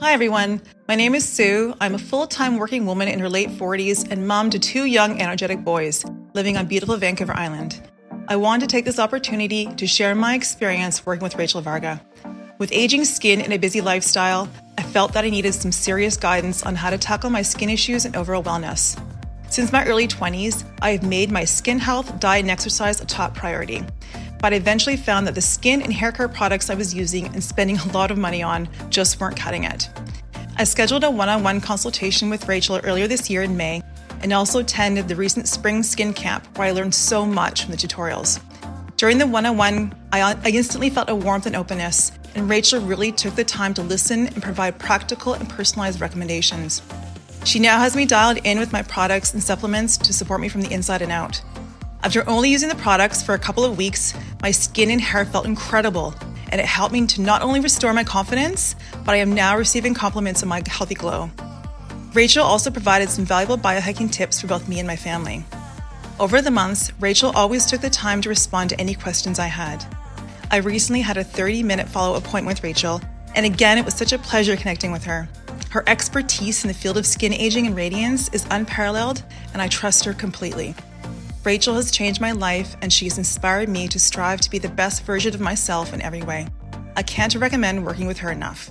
Hi, everyone. My name is Sue. I'm a full time working woman in her late 40s and mom to two young, energetic boys living on beautiful Vancouver Island. I wanted to take this opportunity to share my experience working with Rachel Varga. With aging skin and a busy lifestyle, I felt that I needed some serious guidance on how to tackle my skin issues and overall wellness. Since my early 20s, I have made my skin health, diet, and exercise a top priority but I eventually found that the skin and hair care products I was using and spending a lot of money on just weren't cutting it. I scheduled a one on one consultation with Rachel earlier this year in May and also attended the recent spring skin camp where I learned so much from the tutorials. During the one on one, I instantly felt a warmth and openness, and Rachel really took the time to listen and provide practical and personalized recommendations. She now has me dialed in with my products and supplements to support me from the inside and out. After only using the products for a couple of weeks, my skin and hair felt incredible, and it helped me to not only restore my confidence, but I am now receiving compliments on my healthy glow. Rachel also provided some valuable biohacking tips for both me and my family. Over the months, Rachel always took the time to respond to any questions I had. I recently had a 30 minute follow up appointment with Rachel, and again, it was such a pleasure connecting with her. Her expertise in the field of skin aging and radiance is unparalleled, and I trust her completely. Rachel has changed my life and she has inspired me to strive to be the best version of myself in every way. I can't recommend working with her enough.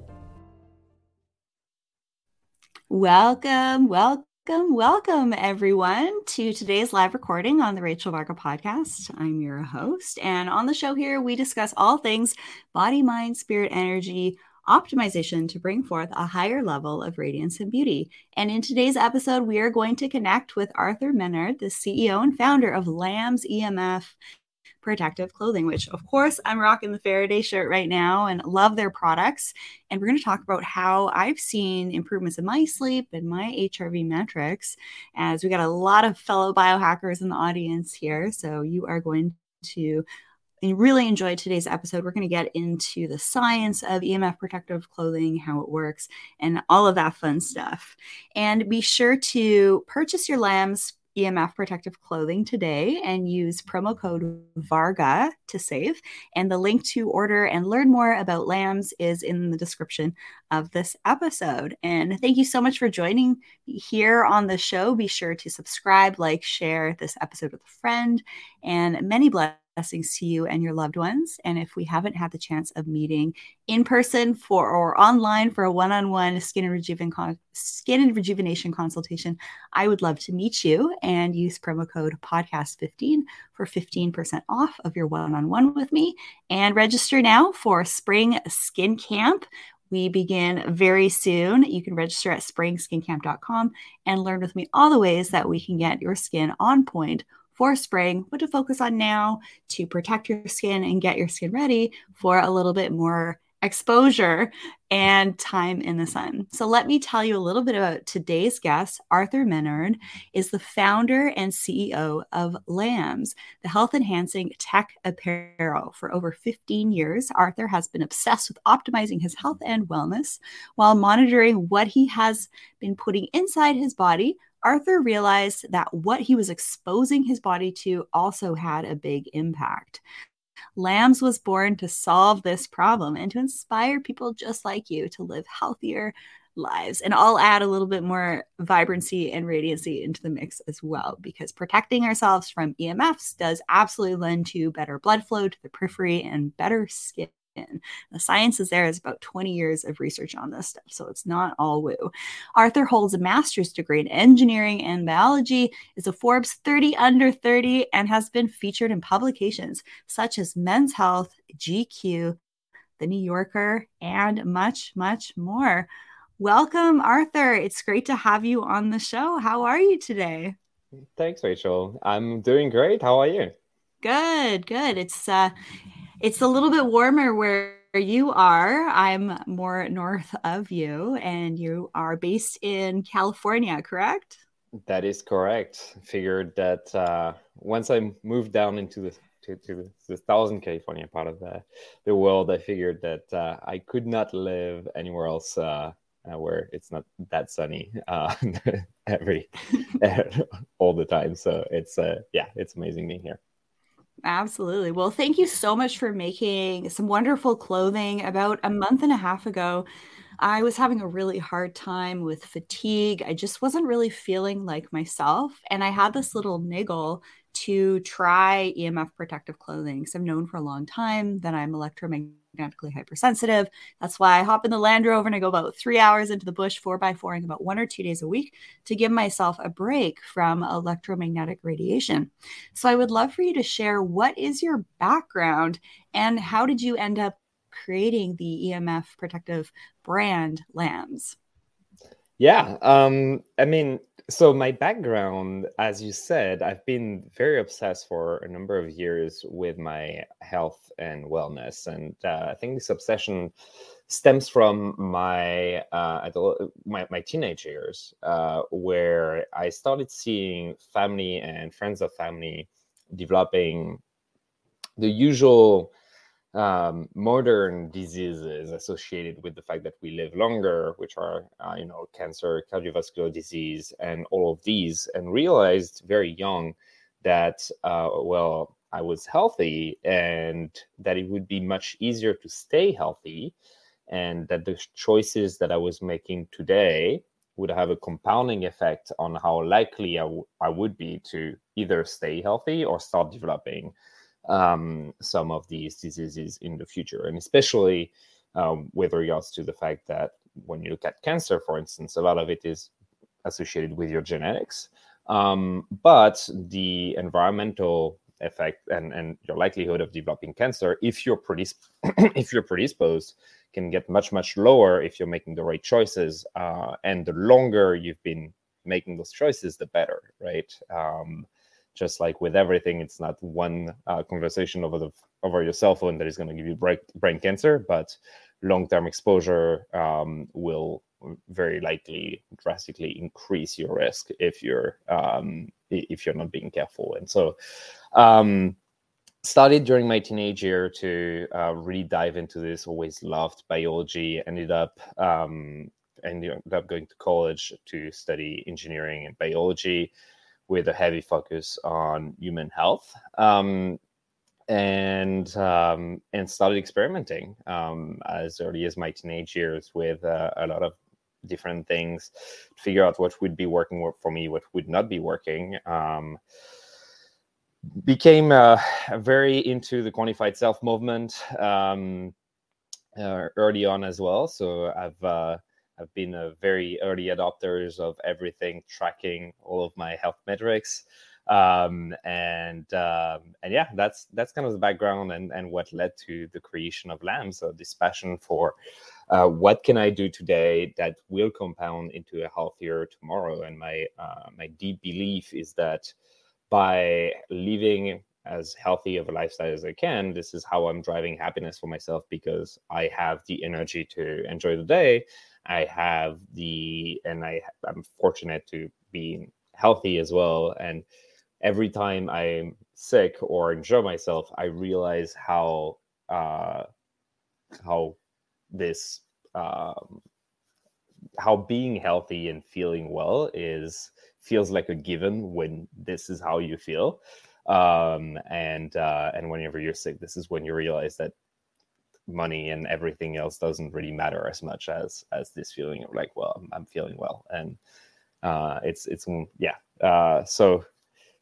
Welcome, welcome. Welcome, everyone, to today's live recording on the Rachel Varga podcast. I'm your host, and on the show here, we discuss all things body, mind, spirit, energy, optimization to bring forth a higher level of radiance and beauty. And in today's episode, we are going to connect with Arthur Menard, the CEO and founder of Lambs EMF protective clothing, which of course I'm rocking the Faraday shirt right now and love their products. And we're going to talk about how I've seen improvements in my sleep and my HRV metrics, as we got a lot of fellow biohackers in the audience here. So you are going to really enjoyed today's episode. We're going to get into the science of EMF protective clothing, how it works, and all of that fun stuff. And be sure to purchase your lambs EMF protective clothing today and use promo code VARGA to save. And the link to order and learn more about lambs is in the description of this episode. And thank you so much for joining here on the show. Be sure to subscribe, like, share this episode with a friend, and many blessings blessings to you and your loved ones. And if we haven't had the chance of meeting in person for or online for a one-on-one skin and rejuven skin and rejuvenation consultation, I would love to meet you and use promo code podcast15 for 15% off of your one-on-one with me and register now for spring skin camp we begin very soon. You can register at springskincamp.com and learn with me all the ways that we can get your skin on point for spring, what to focus on now to protect your skin and get your skin ready for a little bit more exposure and time in the sun. So let me tell you a little bit about today's guest. Arthur Menard is the founder and CEO of Lambs, the health enhancing tech apparel. For over 15 years, Arthur has been obsessed with optimizing his health and wellness while monitoring what he has been putting inside his body Arthur realized that what he was exposing his body to also had a big impact. Lambs was born to solve this problem and to inspire people just like you to live healthier lives. And I'll add a little bit more vibrancy and radiancy into the mix as well, because protecting ourselves from EMFs does absolutely lend to better blood flow to the periphery and better skin in. The science is there is about 20 years of research on this stuff, so it's not all woo. Arthur holds a master's degree in engineering and biology, is a Forbes 30 under 30, and has been featured in publications such as Men's Health, GQ, The New Yorker, and much, much more. Welcome, Arthur. It's great to have you on the show. How are you today? Thanks, Rachel. I'm doing great. How are you? Good, good. It's uh It's a little bit warmer where you are. I'm more north of you, and you are based in California, correct? That is correct. Figured that uh, once I moved down into the to, to the Southern California part of the, the world, I figured that uh, I could not live anywhere else uh, uh where it's not that sunny uh, every all the time. So it's uh, yeah, it's amazing being here. Absolutely. Well, thank you so much for making some wonderful clothing. About a month and a half ago, I was having a really hard time with fatigue. I just wasn't really feeling like myself. And I had this little niggle to try EMF protective clothing. So I've known for a long time that I'm electromagnetically hypersensitive. That's why I hop in the Land Rover and I go about three hours into the bush, four by fouring about one or two days a week to give myself a break from electromagnetic radiation. So I would love for you to share what is your background and how did you end up creating the EMF protective brand Lambs? Yeah, um, I mean, so my background, as you said, I've been very obsessed for a number of years with my health and wellness, and uh, I think this obsession stems from my uh, my, my teenage years, uh, where I started seeing family and friends of family developing the usual um, modern diseases associated with the fact that we live longer, which are, uh, you know, cancer, cardiovascular disease, and all of these, and realized very young that, uh, well, I was healthy and that it would be much easier to stay healthy, and that the choices that I was making today would have a compounding effect on how likely I, w- I would be to either stay healthy or start developing um, some of these diseases in the future, and especially um, with regards to the fact that when you look at cancer, for instance, a lot of it is associated with your genetics, um, but the environmental effect and, and your likelihood of developing cancer, if you're predisp- if you're predisposed, can get much much lower if you're making the right choices, uh, and the longer you've been making those choices, the better, right? Um, just like with everything it's not one uh, conversation over the over your cell phone that is going to give you brain, brain cancer but long-term exposure um, will very likely drastically increase your risk if you're um, if you're not being careful. And so um, started during my teenage year to uh, really dive into this always loved biology ended up um, ended up going to college to study engineering and biology with a heavy focus on human health. Um, and um, and started experimenting um, as early as my teenage years with uh, a lot of different things to figure out what would be working for me, what would not be working. Um, became uh, very into the quantified self movement um, uh, early on as well. So I've uh, I've been a very early adopters of everything, tracking all of my health metrics, um, and um, and yeah, that's that's kind of the background and and what led to the creation of Lambs. So this passion for uh, what can I do today that will compound into a healthier tomorrow, and my uh, my deep belief is that by living as healthy of a lifestyle as I can, this is how I'm driving happiness for myself because I have the energy to enjoy the day I have the, and I, I'm fortunate to be healthy as well. And every time I'm sick or enjoy myself, I realize how, uh, how this, um, how being healthy and feeling well is feels like a given when this is how you feel um, and uh, and whenever you're sick this is when you realize that money and everything else doesn't really matter as much as as this feeling of like well i'm, I'm feeling well. And uh it's it's mm, yeah. Uh so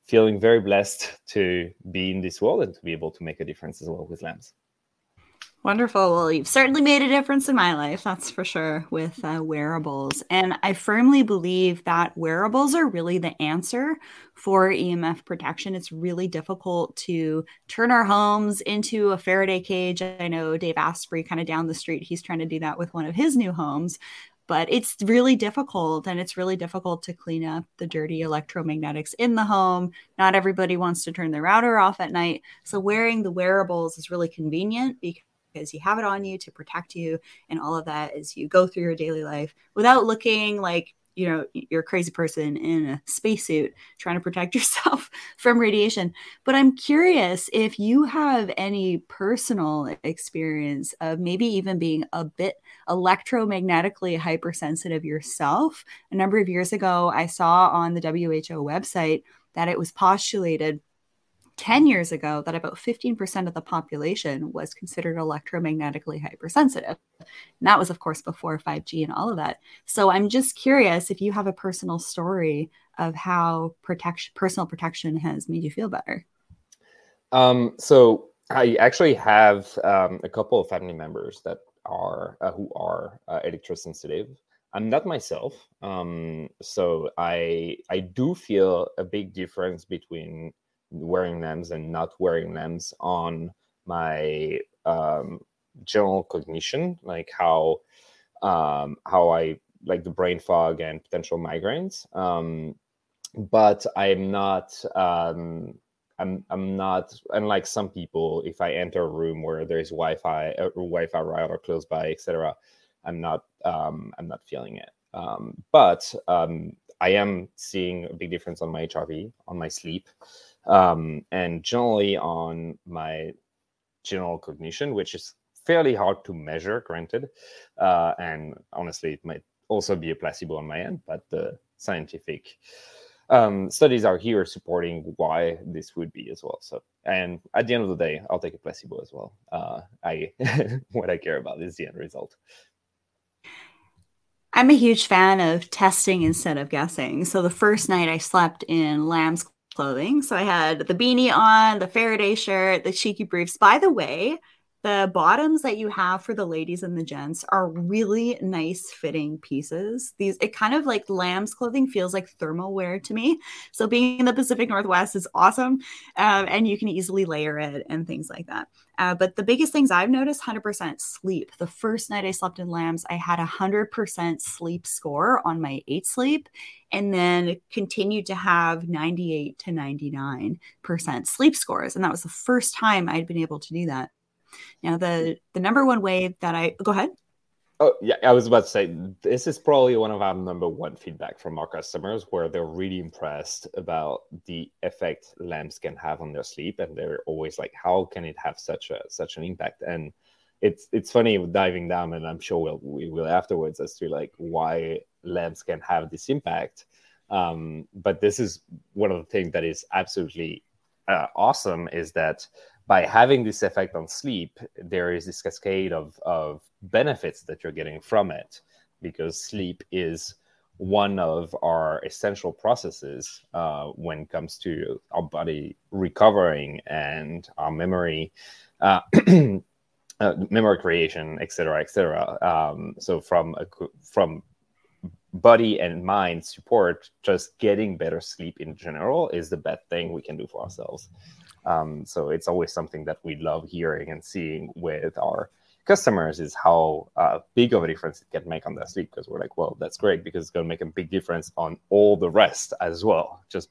feeling very blessed to be in this world and to be able to make a difference as well with lambs Wonderful. Well, you've certainly made a difference in my life, that's for sure, with uh, wearables. And I firmly believe that wearables are really the answer for EMF protection. It's really difficult to turn our homes into a Faraday cage. I know Dave Asprey, kind of down the street, he's trying to do that with one of his new homes. but it's really difficult and it's really difficult to clean up the dirty electromagnetics in the home. Not everybody wants to turn their router off at night. So wearing the wearables is really convenient because you have it on you to protect you and all of that as you go through your daily life without looking like you know you're a crazy person in a spacesuit trying to protect yourself from radiation. But i'm curious if you have any personal experience of maybe even being a bit electromagnetically hypersensitive yourself. A number of years ago i saw on the WHO website that it was postulated 10 years ago that about 15% of the population was considered electromagnetically hypersensitive. And that was, of course, before 5G and all of that. So I'm just curious if you have a personal story of how protection, personal protection has made you feel better. Um, so I actually have um, a couple of family members that are uh, who are uh, electrosensitive. I'm not myself, um, so I I do feel a big difference between wearing Lambs and not wearing Lambs on my um, general cognition, like how um, how I like the brain fog and potential migraines. Um, but I'm not. Um, I'm I'm not unlike some people. If I enter a room where there's Wi-Fi, a Wi-Fi router close by, etc., I'm not um, I'm not feeling it. Um, but um, I am seeing a big difference on my HRV, on my sleep um, and generally on my general cognition, which is fairly hard to measure, granted. Uh, and honestly, it might also be a placebo on my end, but the scientific um, studies are here supporting why this would be as well. So, and at the end of the day, I'll take a placebo as well. Uh, I what I care about is the end result. I'm a huge fan of testing instead of guessing. So the first night I slept in Lamb's clothing. So I had the beanie on, the Faraday shirt, the cheeky briefs. By the way, the bottoms that you have for the ladies and the gents are really nice fitting pieces. These it kind of like lamb's clothing feels like thermal wear to me. So being in the Pacific Northwest is awesome, um, and you can easily layer it and things like that. Uh, but the biggest things I've noticed 100% sleep. The first night I slept in lambs, I had a 100% sleep score on my eight sleep, and then continued to have 98 to 99% sleep scores. And that was the first time I'd been able to do that. Now, the the number one way that I go ahead. Oh yeah, I was about to say this is probably one of our number one feedback from our customers, where they're really impressed about the effect lambs can have on their sleep, and they're always like, "How can it have such a such an impact?" And it's it's funny diving down, and I'm sure we'll we will afterwards as to like why lambs can have this impact. Um, but this is one of the things that is absolutely uh, awesome is that by having this effect on sleep, there is this cascade of, of benefits that you're getting from it because sleep is one of our essential processes uh, when it comes to our body recovering and our memory, uh, uh, memory creation, et cetera, et cetera. Um, so from a, from body and mind support, just getting better sleep in general is the best thing we can do for ourselves. Um, so it's always something that we love hearing and seeing with our customers is how uh, big of a difference it can make on their sleep because we're like, well, that's great because it's going to make a big difference on all the rest as well, just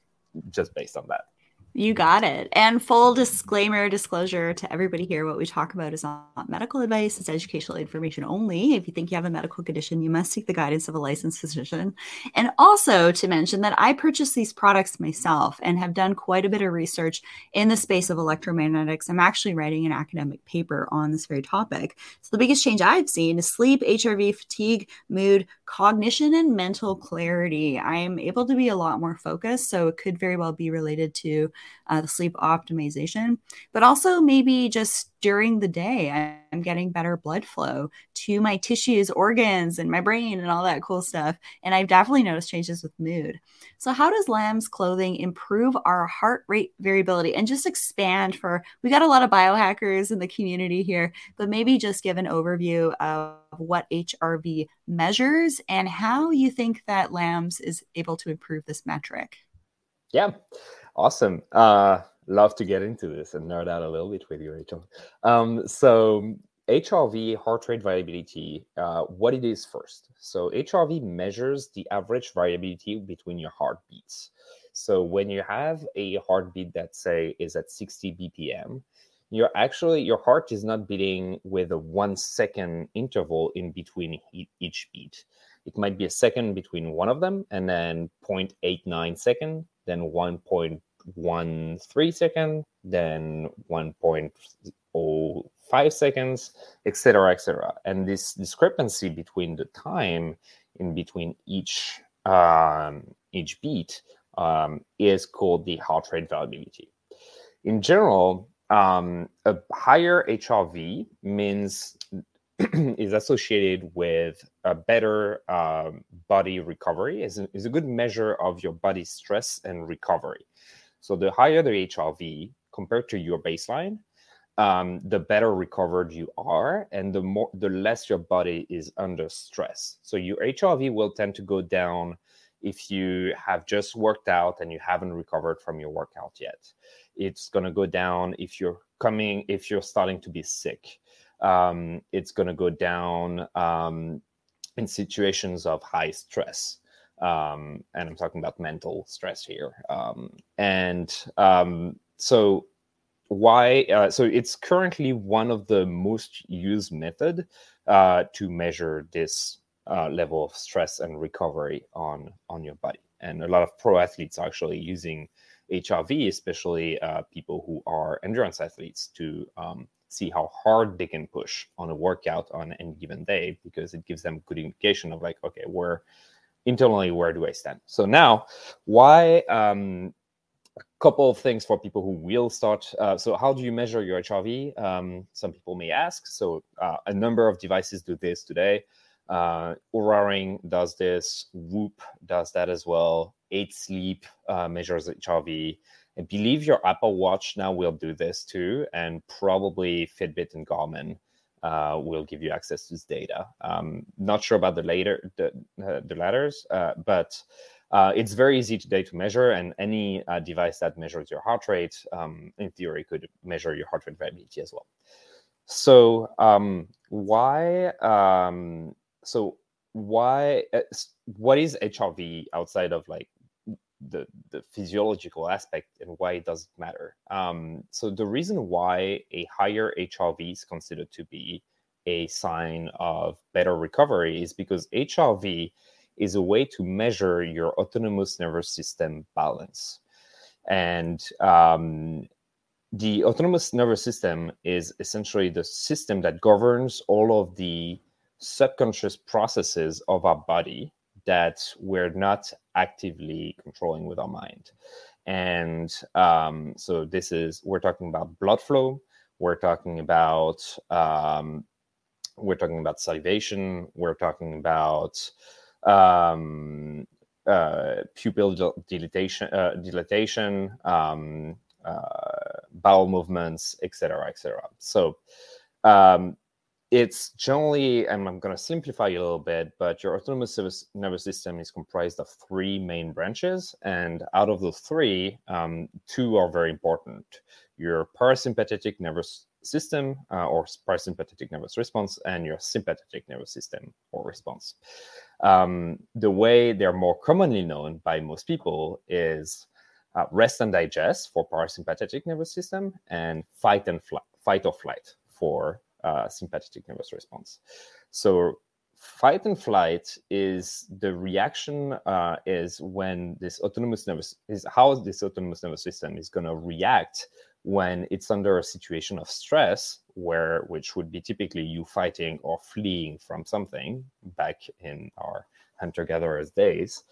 just based on that. You got it. And full disclaimer, disclosure to everybody here what we talk about is not medical advice, it's educational information only. If you think you have a medical condition, you must seek the guidance of a licensed physician. And also to mention that I purchased these products myself and have done quite a bit of research in the space of electromagnetics. I'm actually writing an academic paper on this very topic. So the biggest change I've seen is sleep, HRV, fatigue, mood, cognition, and mental clarity. I am able to be a lot more focused. So it could very well be related to uh, the sleep optimization, but also maybe just during the day, I'm getting better blood flow to my tissues, organs, and my brain, and all that cool stuff. And I've definitely noticed changes with mood. So, how does Lamb's clothing improve our heart rate variability and just expand for? We got a lot of biohackers in the community here, but maybe just give an overview of what HRV measures and how you think that Lambs is able to improve this metric. Yeah. Awesome. Uh, love to get into this and nerd out a little bit with you, Rachel. Um, so HRV, heart rate variability, uh, what it is first. So HRV measures the average variability between your heartbeats. So when you have a heartbeat that say is at 60 BPM, you're actually your heart is not beating with a one second interval in between each beat. It might be a second between one of them, and then 0.89 second, then 1.13 second, then 1.05 seconds, etc., etc. And this discrepancy between the time in between each um, each beat um, is called the heart rate variability. In general, um, a higher HRV means is associated with a better um, body recovery is a, is a good measure of your body stress and recovery so the higher the hrv compared to your baseline um, the better recovered you are and the more the less your body is under stress. So your hrv will tend to go down if you have just worked out and you haven't recovered from your workout yet. It's going to go down if you're coming if you're starting to be sick. Um, it's going to go down um, in situations of high stress. Um, and I'm talking about mental stress here. Um, and um, so, why? Uh, so it's currently one of the most used method uh, to measure this uh, level of stress and recovery on on your body. And a lot of pro athletes are actually using HRV, especially uh, people who are endurance athletes, to um, see how hard they can push on a workout on any given day because it gives them good indication of like okay where internally where do i stand? So now why um, a couple of things for people who will start uh, so how do you measure your hrv um, some people may ask. So uh, a number of devices do this today. Uh, Oura Ring does this whoop does that as well eight sleep uh, measures hrv I believe your Apple Watch now will do this too, and probably Fitbit and Garmin uh, will give you access to this data. Um, not sure about the later the uh, the ladders, uh, but uh, it's very easy today to measure, and any uh, device that measures your heart rate, um, in theory, could measure your heart rate variability as well. So um, why? Um, so why? Uh, what is HRV outside of like the the physiological aspect and why it doesn't matter. Um, so the reason why a higher HRV is considered to be a sign of better recovery is because HRV is a way to measure your autonomous nervous system balance, and um, the autonomous nervous system is essentially the system that governs all of the subconscious processes of our body that we're not actively controlling with our mind. And um, so this is we're talking about blood flow. We're talking about um, we're talking about salivation. We're talking about um, uh, pupil dilatation, uh, dilatation um, uh, bowel movements, etc., etc. So um, it's generally, and I'm going to simplify a little bit, but your autonomous nervous system is comprised of three main branches. And out of those three, um, two are very important your parasympathetic nervous system uh, or parasympathetic nervous response and your sympathetic nervous system or response. Um, the way they're more commonly known by most people is uh, rest and digest for parasympathetic nervous system and fight and fight or flight for uh, sympathetic nervous response. So fight and flight is the reaction uh, is when this autonomous nervous is how this autonomous nervous system is going to react when it's under a situation of stress where which would be typically you fighting or fleeing from something back in our hunter-gatherers days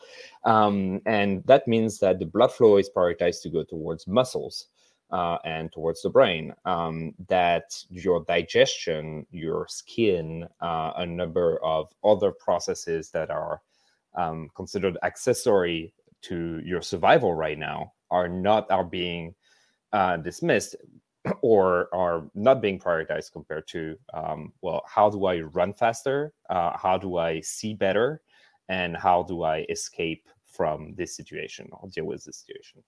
um, and that means that the blood flow is prioritized to go towards muscles uh, and towards the brain. Um, that your digestion, your skin, uh, a number of other processes that are um, considered accessory to your survival right now are not are being uh, dismissed or are not being prioritized compared to um, well how do i run faster uh, how do i see better and how do i escape from this situation or deal with this situation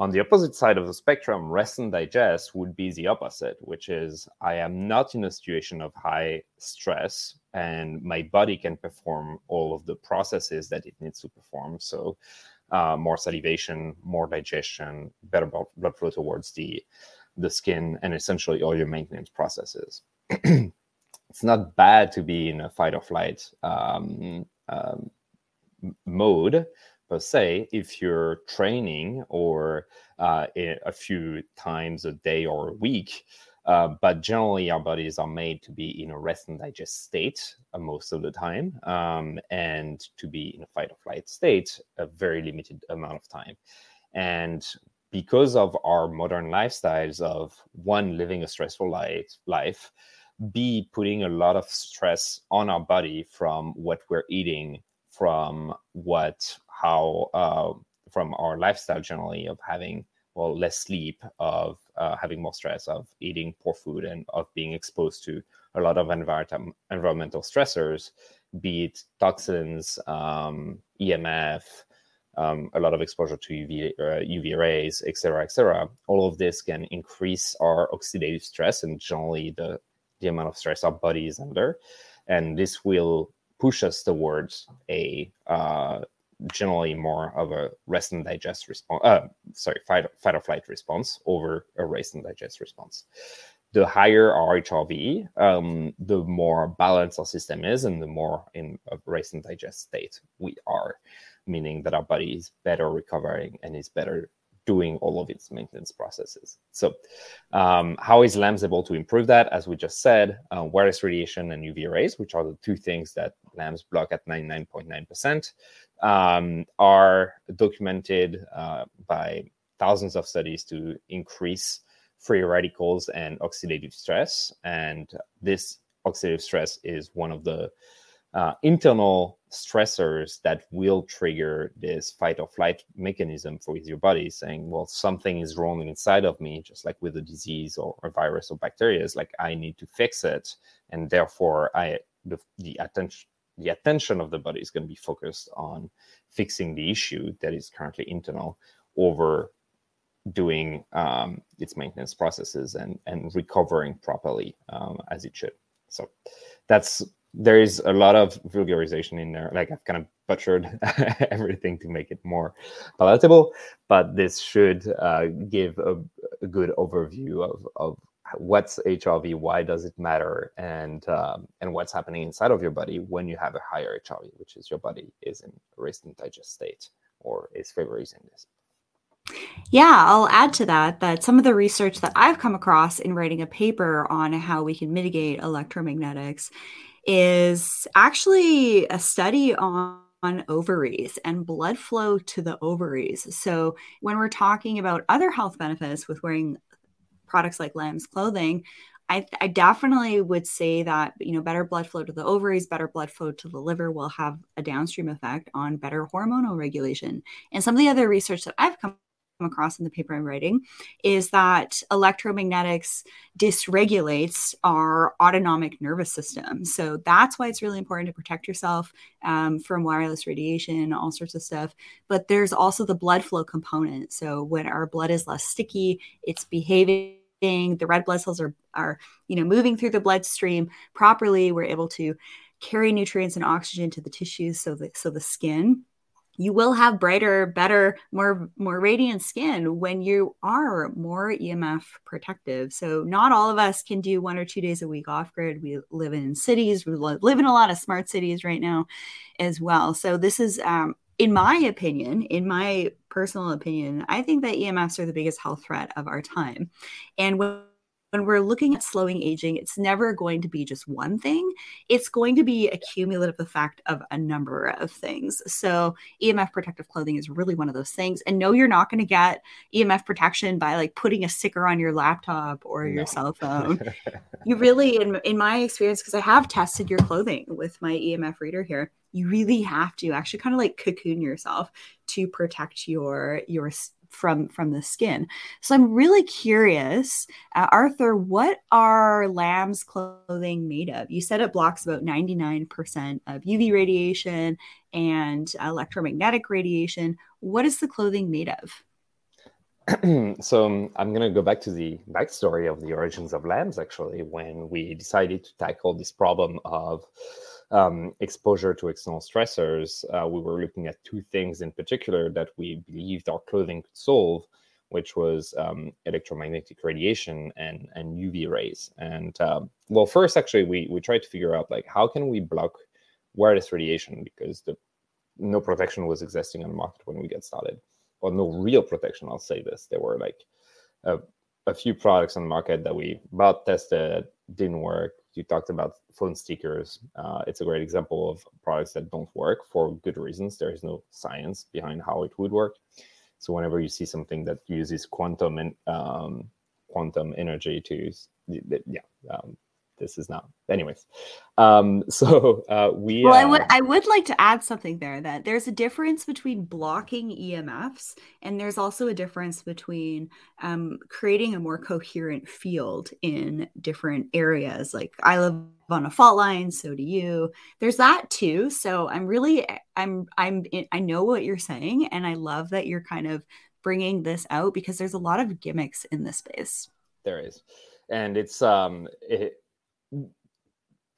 On the opposite side of the spectrum, rest and digest would be the opposite, which is I am not in a situation of high stress and my body can perform all of the processes that it needs to perform. So, uh, more salivation, more digestion, better blood flow towards the the skin, and essentially all your maintenance processes. it's not bad to be in a fight or flight um, um, mode per se if you're training or uh, a few times a day or a week. Uh, but generally, our bodies are made to be in a rest and digest state uh, most of the time, um, and to be in a fight or flight state a very limited amount of time. And because of our modern lifestyles of one living a stressful life, life, B putting a lot of stress on our body from what we're eating, from what how uh, from our lifestyle generally of having well less sleep, of uh, having more stress, of eating poor food, and of being exposed to a lot of envir- environmental stressors, be it toxins, um, EMF, um, a lot of exposure to UV, uh, UV rays, etc., etc. All of this can increase our oxidative stress and generally the the amount of stress our body is under, and this will push us towards a uh, generally more of a rest and digest response. Uh, sorry, fight, fight or flight response over a rest and digest response. The higher our HRV, um, the more balanced our system is, and the more in a rest and digest state we are, meaning that our body is better recovering and is better doing all of its maintenance processes. So, um, how is Lambs able to improve that? As we just said, uh, wireless radiation and UV rays, which are the two things that Lambs block at 99.9%, um, are documented uh, by thousands of studies to increase free radicals and oxidative stress. And this oxidative stress is one of the uh, internal stressors that will trigger this fight or flight mechanism for your body saying well something is wrong inside of me just like with a disease or a virus or bacteria is like i need to fix it and therefore i the, the attention the attention of the body is going to be focused on fixing the issue that is currently internal over doing um, its maintenance processes and and recovering properly um, as it should. So that's there is a lot of vulgarization in there. Like I've kind of butchered everything to make it more palatable, but this should uh, give a, a, good overview of, of what's HRV, why does it matter, and um, and what's happening inside of your body when you have a higher HRV, which is your body is in rest and digest state or is favoring this. Yeah, I'll add to that that some of the research that I've come across in writing a paper on how we can mitigate electromagnetics is actually a study on on ovaries and blood flow to the ovaries. So, when we're talking about other health benefits with wearing products like Lamb's clothing, I, I, definitely would say that you know better blood flow to the ovaries, better blood flow to the liver will have a downstream effect on better hormonal regulation. And some of the other research that I've come across in the paper I'm writing is that electromagnetics dysregulates our autonomic nervous system. So that's why it's really important to protect yourself um, from wireless radiation, all sorts of stuff. But there's also the blood flow component. So when our blood is less sticky, it's behaving the red blood cells are are you know moving through the bloodstream properly we're able to carry nutrients and oxygen to the tissues so that so the skin you will have brighter better more more radiant skin when you are more emf protective. So not all of us can do one or two days a week off grid. We live in cities. We live in a lot of smart cities right now as well. So this is um, in my opinion in my personal opinion i think that emfs are the biggest health threat of our time. And when when we're looking at slowing aging, it's never going to be just one thing. It's going to be a cumulative effect of a number of things. So, EMF protective clothing is really one of those things. And no, you're not going to get EMF protection by like putting a sticker on your laptop or your no. cell phone. you really, in, in my experience, because I have tested your clothing with my EMF reader here, you really have to actually kind of like cocoon yourself to protect your your from from the skin. So I'm really curious, uh, Arthur, what are Lambs clothing made of? You said it blocks about 99% of UV radiation and electromagnetic radiation. What is the clothing made of? so um, I'm going to go back to the backstory of the origins of lambs, actually, when we decided to tackle this problem of um, exposure to external stressors. Uh, we were looking at two things in particular that we believed our clothing could solve, which was um, electromagnetic radiation and, and UV rays. And um, well, first, actually, we, we tried to figure out like how can we block wireless radiation because the no protection was existing on the market when we got started or no real protection. I'll say this: there were like a, a few products on the market that we bought, tested, didn't work. You talked about phone stickers. Uh, it's a great example of products that don't work for good reasons. There is no science behind how it would work. So whenever you see something that uses quantum and um, quantum energy to, yeah, um, this is not anyways. Um so uh we well uh, i would i would like to add something there that there's a difference between blocking emfs and there's also a difference between um creating a more coherent field in different areas. Like i live on a fault line so do you. There's that too. So i'm really i'm i'm i know what you're saying and i love that you're kind of bringing this out because there's a lot of gimmicks in this space. There is. And it's um it,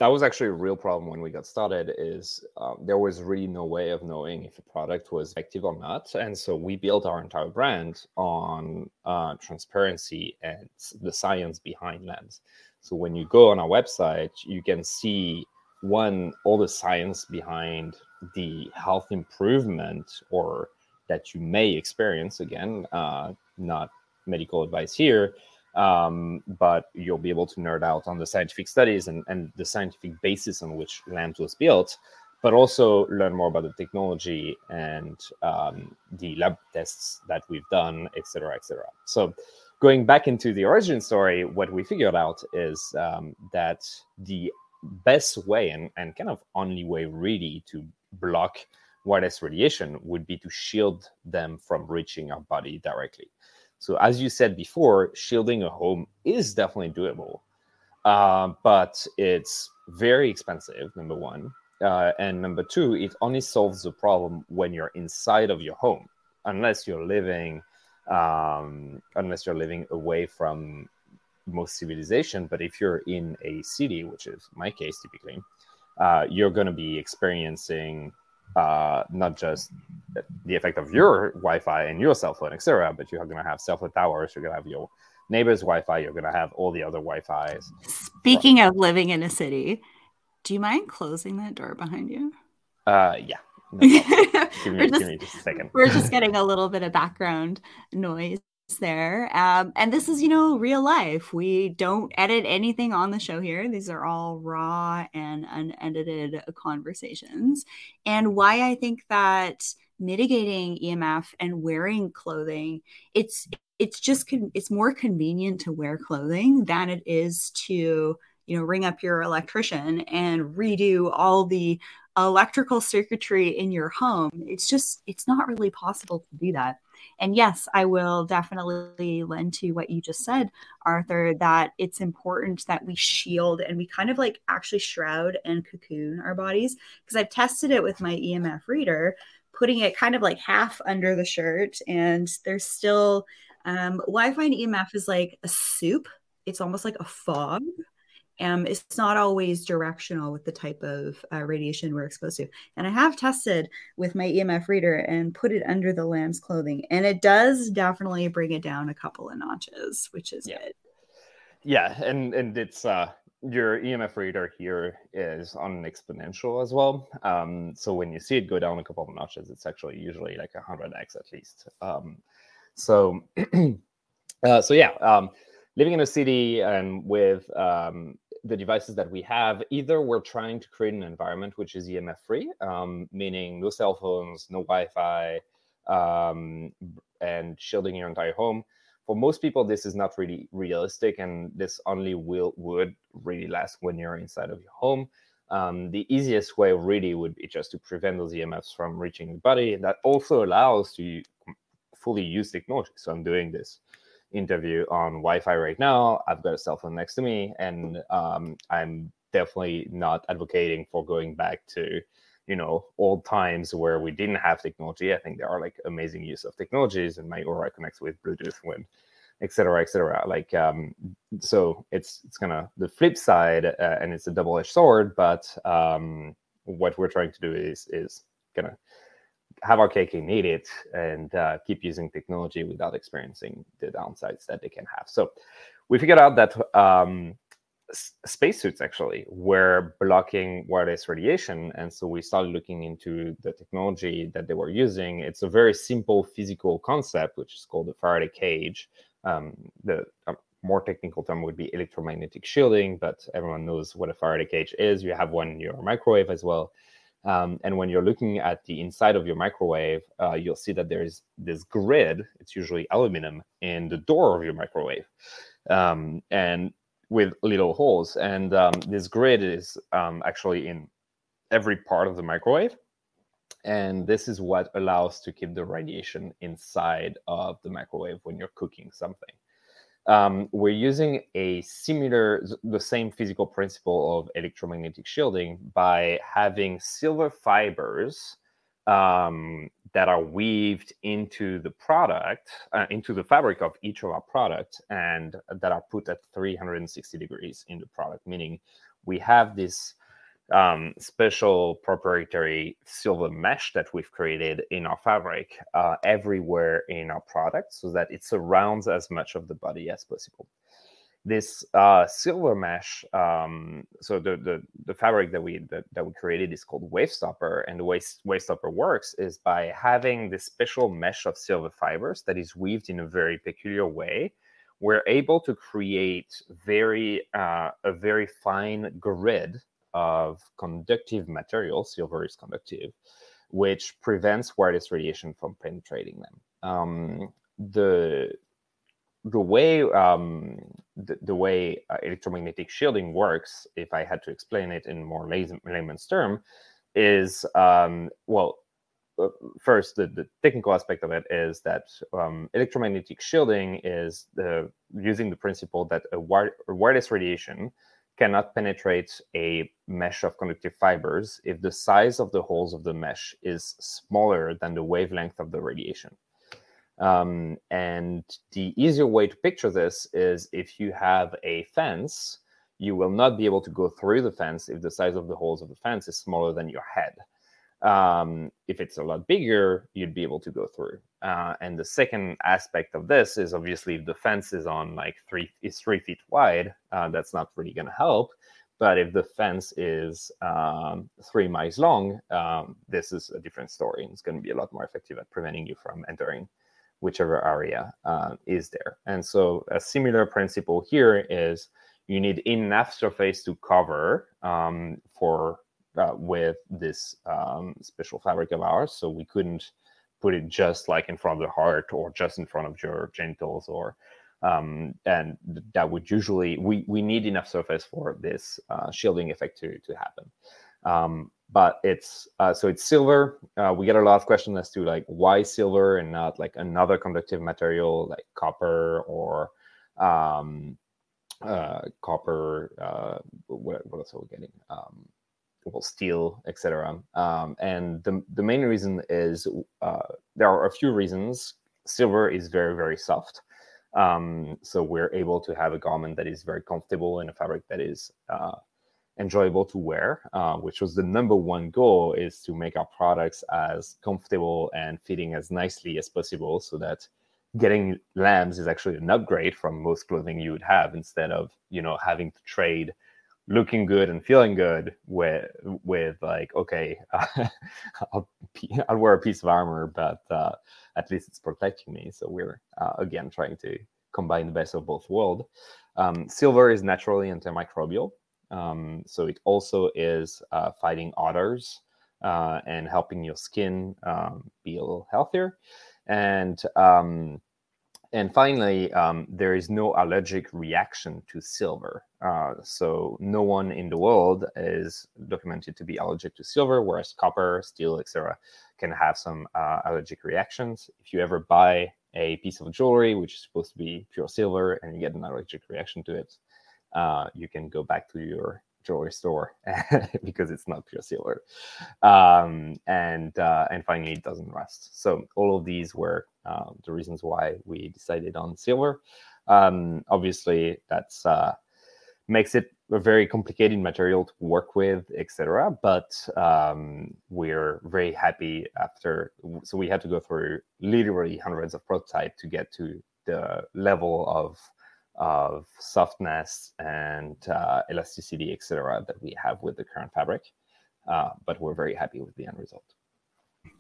that was actually a real problem when we got started is um, there was really no way of knowing if a product was effective or not. And so we built our entire brand on uh, transparency and the science behind lens so when you go on our website you can see one all the science behind the health improvement or that you may experience. Again uh, not medical advice here um, but you'll be able to nerd out on the scientific studies and, and the scientific basis on which lambs was built but also learn more about the technology and um, the lab tests that we've done et cetera et cetera. So going back into the origin story what we figured out is um, that the best way and, and kind of only way really to block wireless radiation would be to shield them from reaching our body directly so, as you said before, shielding a home is definitely doable, uh, but it's very expensive, number one. Uh, and number two, it only solves the problem when you're inside of your home, unless you're living, um, unless you're living away from most civilization. But if you're in a city, which is my case typically, uh, you're going to be experiencing uh, not just the effect of your Wi-Fi and your cell phone, etc., but you're going to have cell phone towers. You're going to have your neighbor's Wi-Fi. You're going to have all the other Wi-Fi's. Speaking of living in a city, do you mind closing that door behind you? Uh, yeah. No give, me, just, give me just a second. we're just getting a little bit of background noise there. Um, and this is, you know, real life. We don't edit anything on the show here. These are all raw and unedited conversations. And why I think that mitigating EMF and wearing clothing, it's it's just con- it's more convenient to wear clothing than it is to you know ring up your electrician and redo all the electrical circuitry in your home it's just it's not really possible to do that and yes, I will definitely lend to what you just said, Arthur, that it's important that we shield and we kind of like actually shroud and cocoon our bodies. Because I've tested it with my EMF reader, putting it kind of like half under the shirt, and there's still um, Wi Fi and EMF is like a soup. It's almost like a fog um, it's not always directional with the type of uh, radiation we're exposed to. And I have tested with my EMF reader and put it under the lamb's clothing, and it does definitely bring it down a couple of notches, which is yeah. good. Yeah, and and it's uh your EMF reader here is on an exponential as well. Um, so when you see it go down a couple of notches, it's actually usually like a hundred x at least. Um, so uh, so yeah. Um, living in a city and with um, the devices that we have, either we're trying to create an environment which is EMF free, um, meaning no cell phones, no Wi Fi, um, and shielding your entire home. For most people, this is not really realistic, and this only will would really last when you're inside of your home. Um, the easiest way really would be just to prevent those EMFs from reaching the body. And that also allows to fully use technology. So I'm doing this interview on Wi-Fi right now. I've got a cell phone next to me, and um, I'm definitely not advocating for going back to you know old times where we didn't have technology i think there are like amazing use of technologies and my Oura connects with bluetooth when et cetera et cetera like um, so it's it's kind of the flip side uh, and it's a double-edged sword but um, what we're trying to do is is gonna have our cake and eat it and uh, keep using technology without experiencing the downsides that they can have. So we figured out that um, spacesuits actually were blocking wireless radiation. And so we started looking into the technology that they were using. It's a very simple physical concept which is called the faraday cage. Um, the um, more technical term would be electromagnetic shielding but everyone knows what a faraday cage is. You have one in your microwave as well um, and when you're looking at the inside of your microwave uh, you'll see that there's this grid it's usually aluminum in the door of your microwave um, and with little holes. And um, this grid is um, actually in every part of the microwave. And this is what allows to keep the radiation inside of the microwave when you're cooking something. Um, we're using a similar, the same physical principle of electromagnetic shielding by having silver fibers um, that are weaved into the product, uh, into the fabric of each of our products, and that are put at 360 degrees in the product, meaning we have this um, special proprietary silver mesh that we've created in our fabric uh, everywhere in our product so that it surrounds as much of the body as possible this uh, silver mesh, um, so the, the, the fabric that we that, that we created is called WaveStopper, and the way WaveStopper works is by having this special mesh of silver fibers that is weaved in a very peculiar way. We're able to create very uh, a very fine grid of conductive material. Silver is conductive, which prevents wireless radiation from penetrating them. Um, the the way um, the, the, way uh, electromagnetic shielding works, if I had to explain it in more layman's term, is um, well, uh, first the, the, technical aspect of it is that um, electromagnetic shielding is the using the principle that a, wire, a wireless radiation cannot penetrate a mesh of conductive fibers if the size of the holes of the mesh is smaller than the wavelength of the radiation. Um, and the easier way to picture this is if you have a fence, you will not be able to go through the fence if the size of the holes of the fence is smaller than your head. Um, if it's a lot bigger, you'd be able to go through. Uh, and the second aspect of this is obviously if the fence is on like three is three feet wide, uh, that's not really going to help. But if the fence is um, three miles long, um, this is a different story. It's going to be a lot more effective at preventing you from entering whichever area uh, is there. And so a similar principle here is you need enough surface to cover um, for uh, with this um, special fabric of ours. So we couldn't put it just like in front of the heart or just in front of your genitals or um, and that would usually we we need enough surface for this uh, shielding effect to to happen. Um, but it's uh, so it's silver. Uh, we get a lot of questions as to like why silver and not like another conductive material like copper or um, uh, copper. Uh, what, what else are we getting? Well, steel, etc. Um, and the the main reason is uh, there are a few reasons. Silver is very very soft. Um, so we're able to have a garment that is very comfortable in a fabric that is uh, enjoyable to wear, uh, which was the number one goal is to make our products as comfortable and fitting as nicely as possible so that getting lambs is actually an upgrade from most clothing you would have instead of you know having to trade looking good and feeling good with with like okay I'll, I'll wear a piece of armor but uh, at least it's protecting me. So we're uh, again trying to combine the best of both worlds um, silver is naturally antimicrobial. Um, so it also is uh, fighting others uh, and helping your skin um, be a little healthier. And um, and finally, um, there is no allergic reaction to silver. Uh, so no one in the world is documented to be allergic to silver, whereas copper, steel, etc., can have some uh, allergic reactions. If you ever buy a piece of jewelry which is supposed to be pure silver and you get an allergic reaction to it, uh, you can go back to your jewelry store because it's not pure silver. Um, and uh, and finally, it doesn't rust. So all of these were uh, the reasons why we decided on silver. Um, obviously, that's uh, makes it a very complicated material to work with, etc. But um, we're very happy after. So we had to go through literally hundreds of prototypes to get to the level of of softness and uh, elasticity, etc., that we have with the current fabric. Uh, but we're very happy with the end result.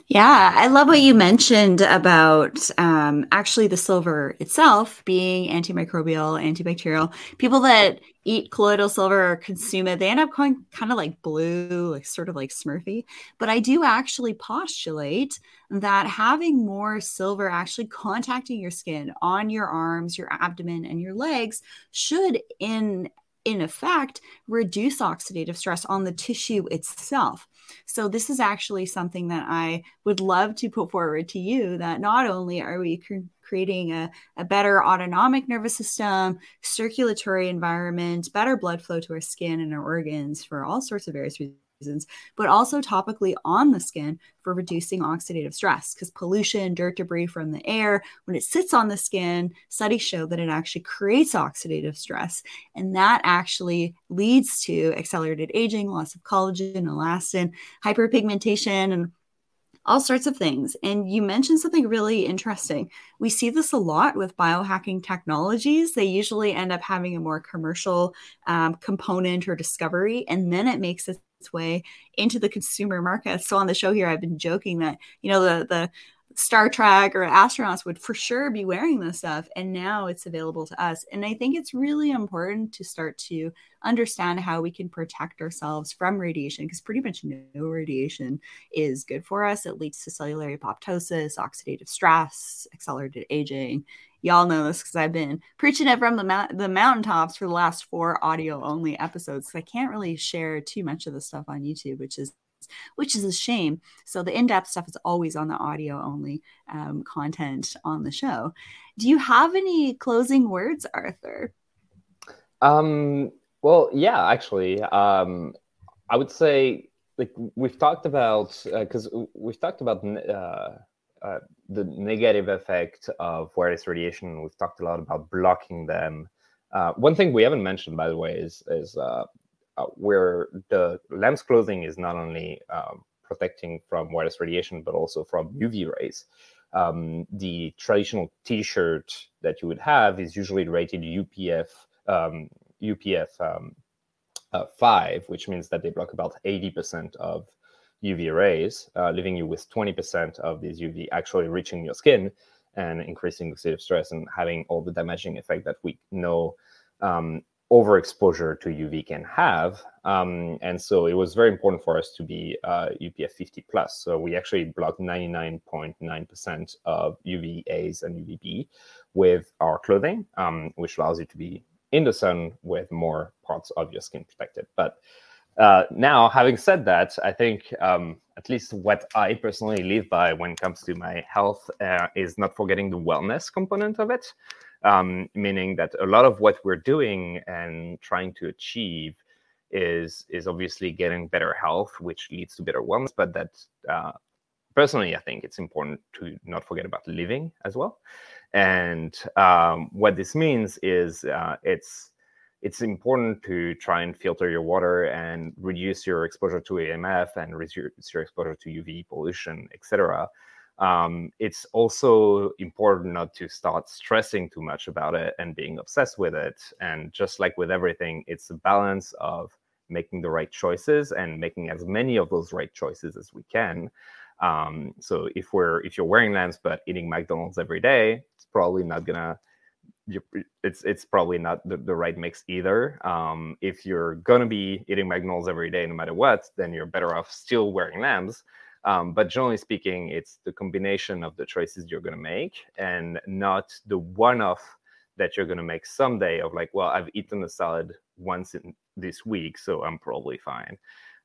Yeah, I love what you mentioned about um, actually the silver itself being antimicrobial, antibacterial. People that eat colloidal silver or consume it, they end up going kind of like blue, like sort of like Smurfy. But I do actually postulate that having more silver actually contacting your skin on your arms, your abdomen, and your legs should, in in effect, reduce oxidative stress on the tissue itself. So, this is actually something that I would love to put forward to you that not only are we cr- creating a, a better autonomic nervous system, circulatory environment, better blood flow to our skin and our organs for all sorts of various reasons reasons, but also topically on the skin for reducing oxidative stress because pollution, dirt, debris from the air, when it sits on the skin, studies show that it actually creates oxidative stress. And that actually leads to accelerated aging, loss of collagen, elastin, hyperpigmentation, and all sorts of things. And you mentioned something really interesting. We see this a lot with biohacking technologies. They usually end up having a more commercial um, component or discovery, and then it makes its way into the consumer market. So on the show here, I've been joking that you know the the Star Trek or astronauts would for sure be wearing this stuff. And now it's available to us. And I think it's really important to start to understand how we can protect ourselves from radiation because pretty much no radiation is good for us. It leads to cellular apoptosis, oxidative stress, accelerated aging. Y'all know this because I've been preaching it from the, the mountaintops for the last four audio only episodes. I can't really share too much of the stuff on YouTube, which is which is a shame. So the in-depth stuff is always on the audio only um, content on the show. Do you have any closing words, Arthur? Um, well, yeah, actually, um, I would say like we've talked about because uh, we've talked about uh, uh, the negative effect of wireless radiation. We've talked a lot about blocking them. Uh, one thing we haven't mentioned, by the way, is is uh, uh where the lambs clothing is not only um, protecting from wireless radiation but also from UV rays. Um, the traditional T-shirt that you would have is usually rated UPF um, UPF um, uh, five, which means that they block about eighty percent of UV rays, uh, leaving you with 20% of these UV actually reaching your skin and increasing oxidative stress and having all the damaging effect that we know um, overexposure to UV can have. Um, and so it was very important for us to be uh, UPF 50 plus. So we actually blocked 99.9% of UVAs and UVB with our clothing, um, which allows you to be in the sun with more parts of your skin protected. But uh, now, having said that, I think um, at least what I personally live by when it comes to my health uh, is not forgetting the wellness component of it, um, meaning that a lot of what we're doing and trying to achieve is is obviously getting better health, which leads to better wellness. But that uh, personally, I think it's important to not forget about living as well. And um, what this means is uh, it's it's important to try and filter your water and reduce your exposure to EMF and reduce your exposure to UV pollution, etc. Um, it's also important not to start stressing too much about it and being obsessed with it. And just like with everything, it's a balance of making the right choices and making as many of those right choices as we can. Um, so if we're if you're wearing lambs but eating McDonald's every day, it's probably not gonna it's it's probably not the, the right mix either. Um, if you're gonna be eating McDonald's every day, no matter what, then you're better off still wearing lambs. Um, but generally speaking, it's the combination of the choices you're gonna make, and not the one-off that you're gonna make someday of like, well, I've eaten a salad once in this week, so I'm probably fine.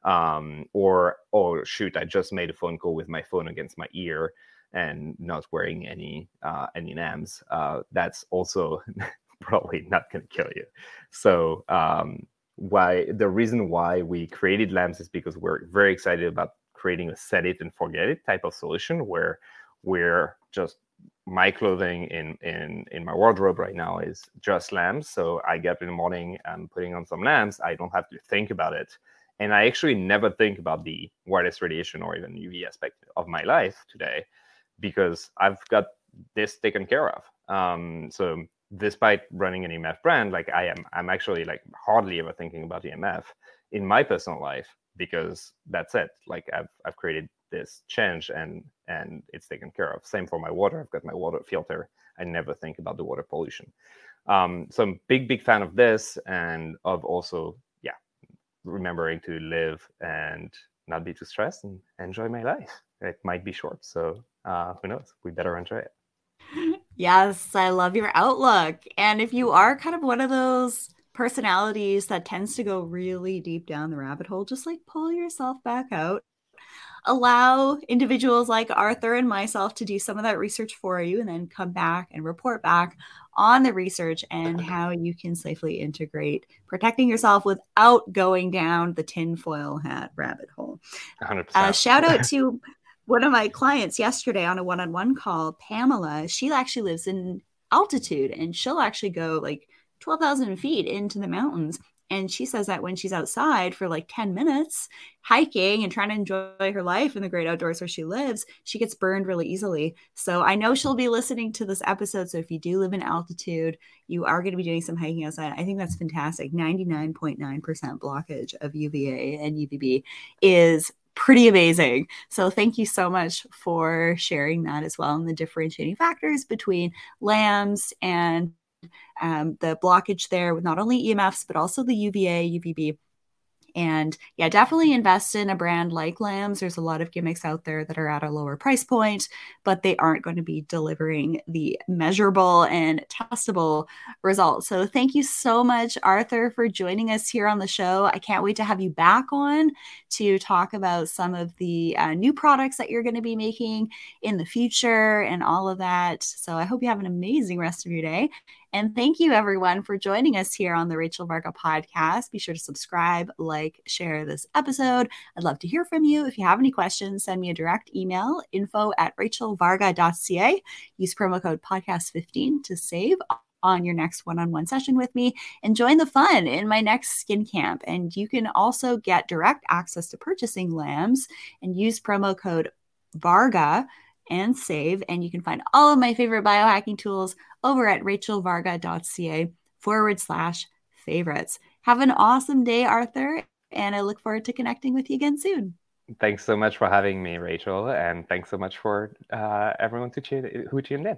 Um, or oh shoot, I just made a phone call with my phone against my ear and not wearing any uh, any lambs, uh, that's also probably not going to kill you. So um, why the reason why we created lambs is because we're very excited about creating a set it and forget it type of solution where we're just my clothing in in in my wardrobe right now is just lambs. So i get up in the morning i'm putting on some lambs i don't have to think about it. And i actually never think about the wireless radiation or even uv aspect of my life today because i've got this taken care of. Um, so despite running an emf brand like i am i'm actually like hardly ever thinking about emf in my personal life because that's it. Like i've, I've created this change and and it's taken care of. Same for my water. I've got my water filter. I never think about the water pollution. Um, so i'm big big fan of this and of also yeah remembering to live and not be too stressed and enjoy my life. It might be short so uh, who knows? We better enjoy it. Yes i love your outlook. And if you are kind of one of those personalities that tends to go really deep down the rabbit hole just like pull yourself back out. Allow individuals like Arthur and myself to do some of that research for you and then come back and report back on the research and how you can safely integrate protecting yourself without going down the tinfoil hat rabbit hole. 100%. Uh, shout out to one of my clients yesterday on a one on one call, Pamela. She actually lives in altitude and she'll actually go like 12,000 feet into the mountains and she says that when she's outside for like 10 minutes hiking and trying to enjoy her life in the great outdoors where she lives, she gets burned really easily. So I know she'll be listening to this episode. So if you do live in altitude, you are going to be doing some hiking outside. I think that's fantastic. 99.9% blockage of UVA and UVB is pretty amazing. So thank you so much for sharing that as well and the differentiating factors between lambs and um, the blockage there with not only EMFs, but also the UVA, UVB. And yeah, definitely invest in a brand like Lambs. There's a lot of gimmicks out there that are at a lower price point, but they aren't going to be delivering the measurable and testable results. So thank you so much, Arthur, for joining us here on the show. I can't wait to have you back on to talk about some of the uh, new products that you're going to be making in the future and all of that. So I hope you have an amazing rest of your day. And thank you, everyone, for joining us here on the Rachel Varga podcast. Be sure to subscribe, like, share this episode. I'd love to hear from you. If you have any questions, send me a direct email info at rachelvarga.ca. Use promo code podcast15 to save on your next one on one session with me and join the fun in my next skin camp. And you can also get direct access to purchasing lambs and use promo code VARGA and save. And you can find all of my favorite biohacking tools over at rachelvarga.ca forward slash favorites. Have an awesome day, Arthur. And I look forward to connecting with you again soon. Thanks so much for having me, Rachel. And thanks so much for uh, everyone to tune, who tuned in.